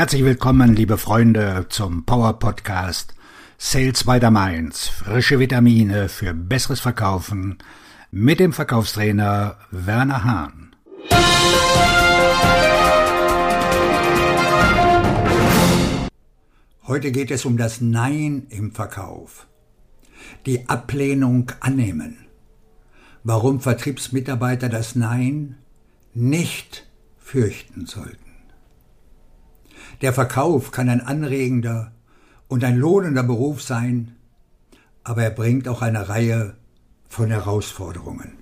Herzlich willkommen, liebe Freunde, zum Power Podcast Sales by the Mainz. Frische Vitamine für besseres Verkaufen mit dem Verkaufstrainer Werner Hahn. Heute geht es um das Nein im Verkauf. Die Ablehnung annehmen. Warum Vertriebsmitarbeiter das Nein nicht fürchten sollten. Der Verkauf kann ein anregender und ein lohnender Beruf sein, aber er bringt auch eine Reihe von Herausforderungen.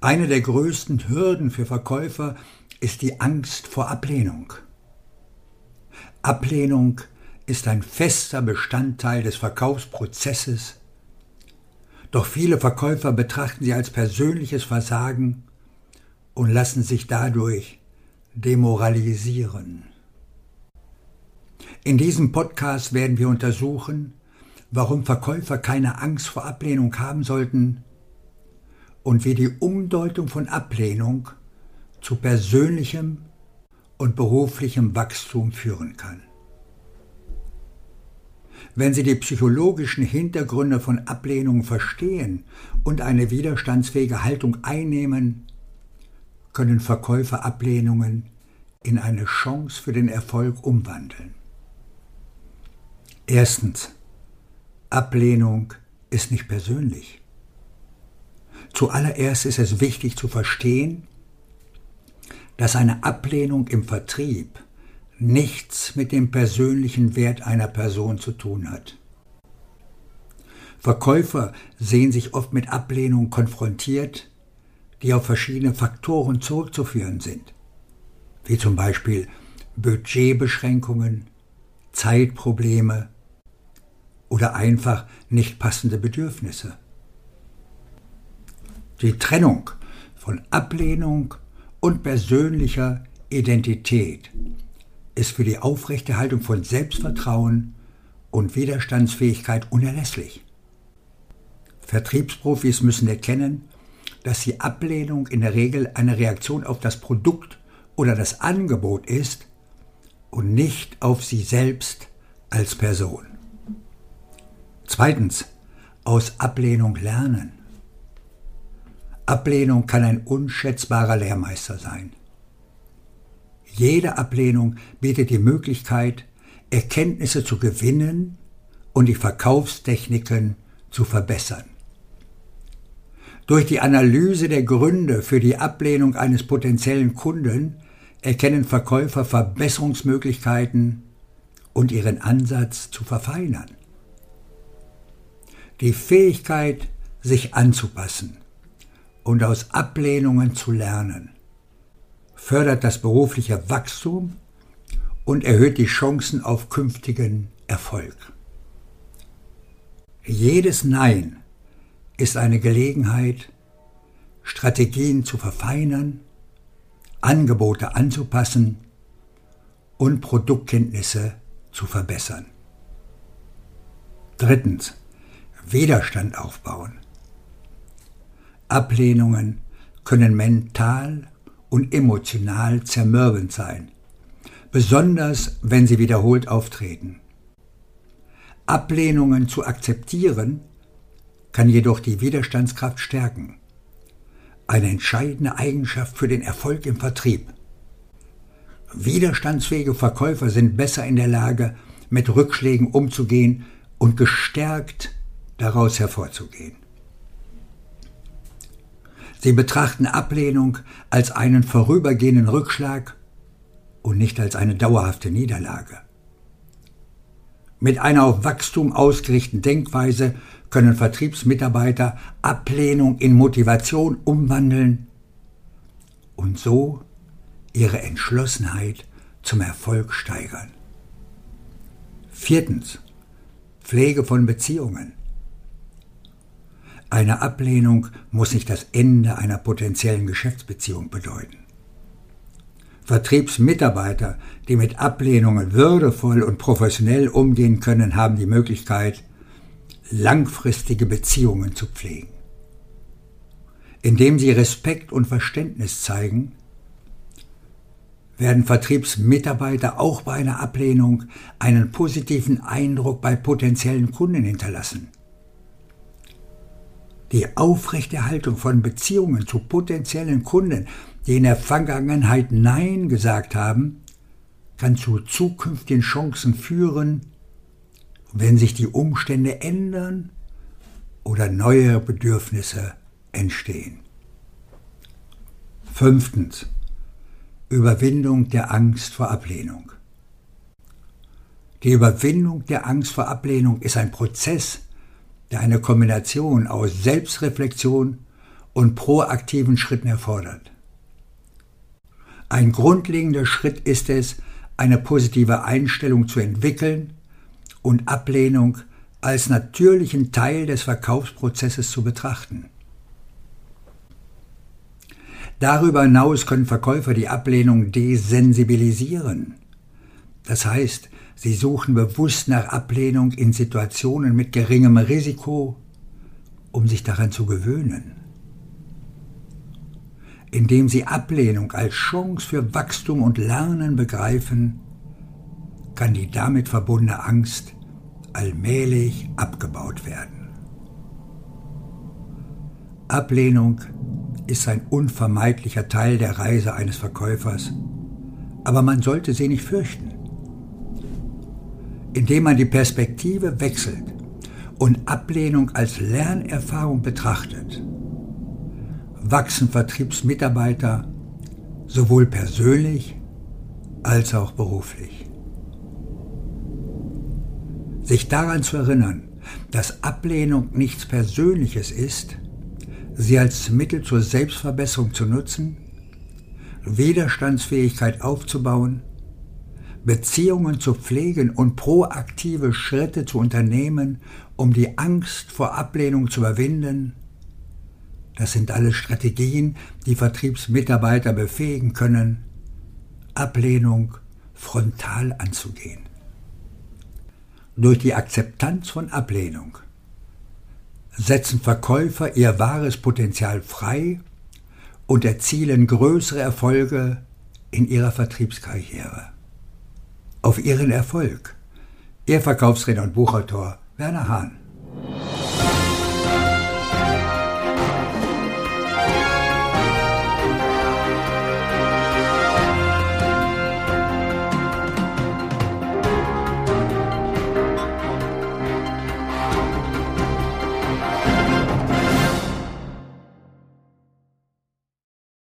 Eine der größten Hürden für Verkäufer ist die Angst vor Ablehnung. Ablehnung ist ein fester Bestandteil des Verkaufsprozesses, doch viele Verkäufer betrachten sie als persönliches Versagen und lassen sich dadurch demoralisieren. In diesem Podcast werden wir untersuchen, warum Verkäufer keine Angst vor Ablehnung haben sollten und wie die Umdeutung von Ablehnung zu persönlichem und beruflichem Wachstum führen kann. Wenn Sie die psychologischen Hintergründe von Ablehnung verstehen und eine widerstandsfähige Haltung einnehmen, können Verkäufer Ablehnungen in eine Chance für den Erfolg umwandeln. Erstens. Ablehnung ist nicht persönlich. Zuallererst ist es wichtig zu verstehen, dass eine Ablehnung im Vertrieb nichts mit dem persönlichen Wert einer Person zu tun hat. Verkäufer sehen sich oft mit Ablehnung konfrontiert, die auf verschiedene Faktoren zurückzuführen sind, wie zum Beispiel Budgetbeschränkungen, Zeitprobleme oder einfach nicht passende Bedürfnisse. Die Trennung von Ablehnung und persönlicher Identität ist für die Aufrechterhaltung von Selbstvertrauen und Widerstandsfähigkeit unerlässlich. Vertriebsprofis müssen erkennen, dass die Ablehnung in der Regel eine Reaktion auf das Produkt oder das Angebot ist und nicht auf sie selbst als Person. Zweitens, aus Ablehnung lernen. Ablehnung kann ein unschätzbarer Lehrmeister sein. Jede Ablehnung bietet die Möglichkeit, Erkenntnisse zu gewinnen und die Verkaufstechniken zu verbessern. Durch die Analyse der Gründe für die Ablehnung eines potenziellen Kunden erkennen Verkäufer Verbesserungsmöglichkeiten und ihren Ansatz zu verfeinern. Die Fähigkeit, sich anzupassen und aus Ablehnungen zu lernen, fördert das berufliche Wachstum und erhöht die Chancen auf künftigen Erfolg. Jedes Nein ist eine Gelegenheit, Strategien zu verfeinern, Angebote anzupassen und Produktkenntnisse zu verbessern. Drittens. Widerstand aufbauen. Ablehnungen können mental und emotional zermürbend sein, besonders wenn sie wiederholt auftreten. Ablehnungen zu akzeptieren kann jedoch die Widerstandskraft stärken. Eine entscheidende Eigenschaft für den Erfolg im Vertrieb. Widerstandsfähige Verkäufer sind besser in der Lage, mit Rückschlägen umzugehen und gestärkt daraus hervorzugehen. Sie betrachten Ablehnung als einen vorübergehenden Rückschlag und nicht als eine dauerhafte Niederlage. Mit einer auf Wachstum ausgerichteten Denkweise können Vertriebsmitarbeiter Ablehnung in Motivation umwandeln und so ihre Entschlossenheit zum Erfolg steigern. Viertens. Pflege von Beziehungen. Eine Ablehnung muss nicht das Ende einer potenziellen Geschäftsbeziehung bedeuten. Vertriebsmitarbeiter, die mit Ablehnungen würdevoll und professionell umgehen können, haben die Möglichkeit, langfristige Beziehungen zu pflegen. Indem sie Respekt und Verständnis zeigen, werden Vertriebsmitarbeiter auch bei einer Ablehnung einen positiven Eindruck bei potenziellen Kunden hinterlassen. Die Aufrechterhaltung von Beziehungen zu potenziellen Kunden, die in der Vergangenheit Nein gesagt haben, kann zu zukünftigen Chancen führen, wenn sich die Umstände ändern oder neue Bedürfnisse entstehen. Fünftens. Überwindung der Angst vor Ablehnung. Die Überwindung der Angst vor Ablehnung ist ein Prozess, der eine Kombination aus Selbstreflexion und proaktiven Schritten erfordert. Ein grundlegender Schritt ist es, eine positive Einstellung zu entwickeln und Ablehnung als natürlichen Teil des Verkaufsprozesses zu betrachten. Darüber hinaus können Verkäufer die Ablehnung desensibilisieren. Das heißt, sie suchen bewusst nach Ablehnung in Situationen mit geringem Risiko, um sich daran zu gewöhnen. Indem sie Ablehnung als Chance für Wachstum und Lernen begreifen, kann die damit verbundene Angst allmählich abgebaut werden. Ablehnung ist ein unvermeidlicher Teil der Reise eines Verkäufers, aber man sollte sie nicht fürchten. Indem man die Perspektive wechselt und Ablehnung als Lernerfahrung betrachtet, wachsen Vertriebsmitarbeiter sowohl persönlich als auch beruflich. Sich daran zu erinnern, dass Ablehnung nichts Persönliches ist, sie als Mittel zur Selbstverbesserung zu nutzen, Widerstandsfähigkeit aufzubauen, Beziehungen zu pflegen und proaktive Schritte zu unternehmen, um die Angst vor Ablehnung zu überwinden, das sind alle Strategien, die Vertriebsmitarbeiter befähigen können, Ablehnung frontal anzugehen. Durch die Akzeptanz von Ablehnung setzen Verkäufer ihr wahres Potenzial frei und erzielen größere Erfolge in ihrer Vertriebskarriere. Auf ihren Erfolg. Ihr Verkaufsredner und Buchautor Werner Hahn.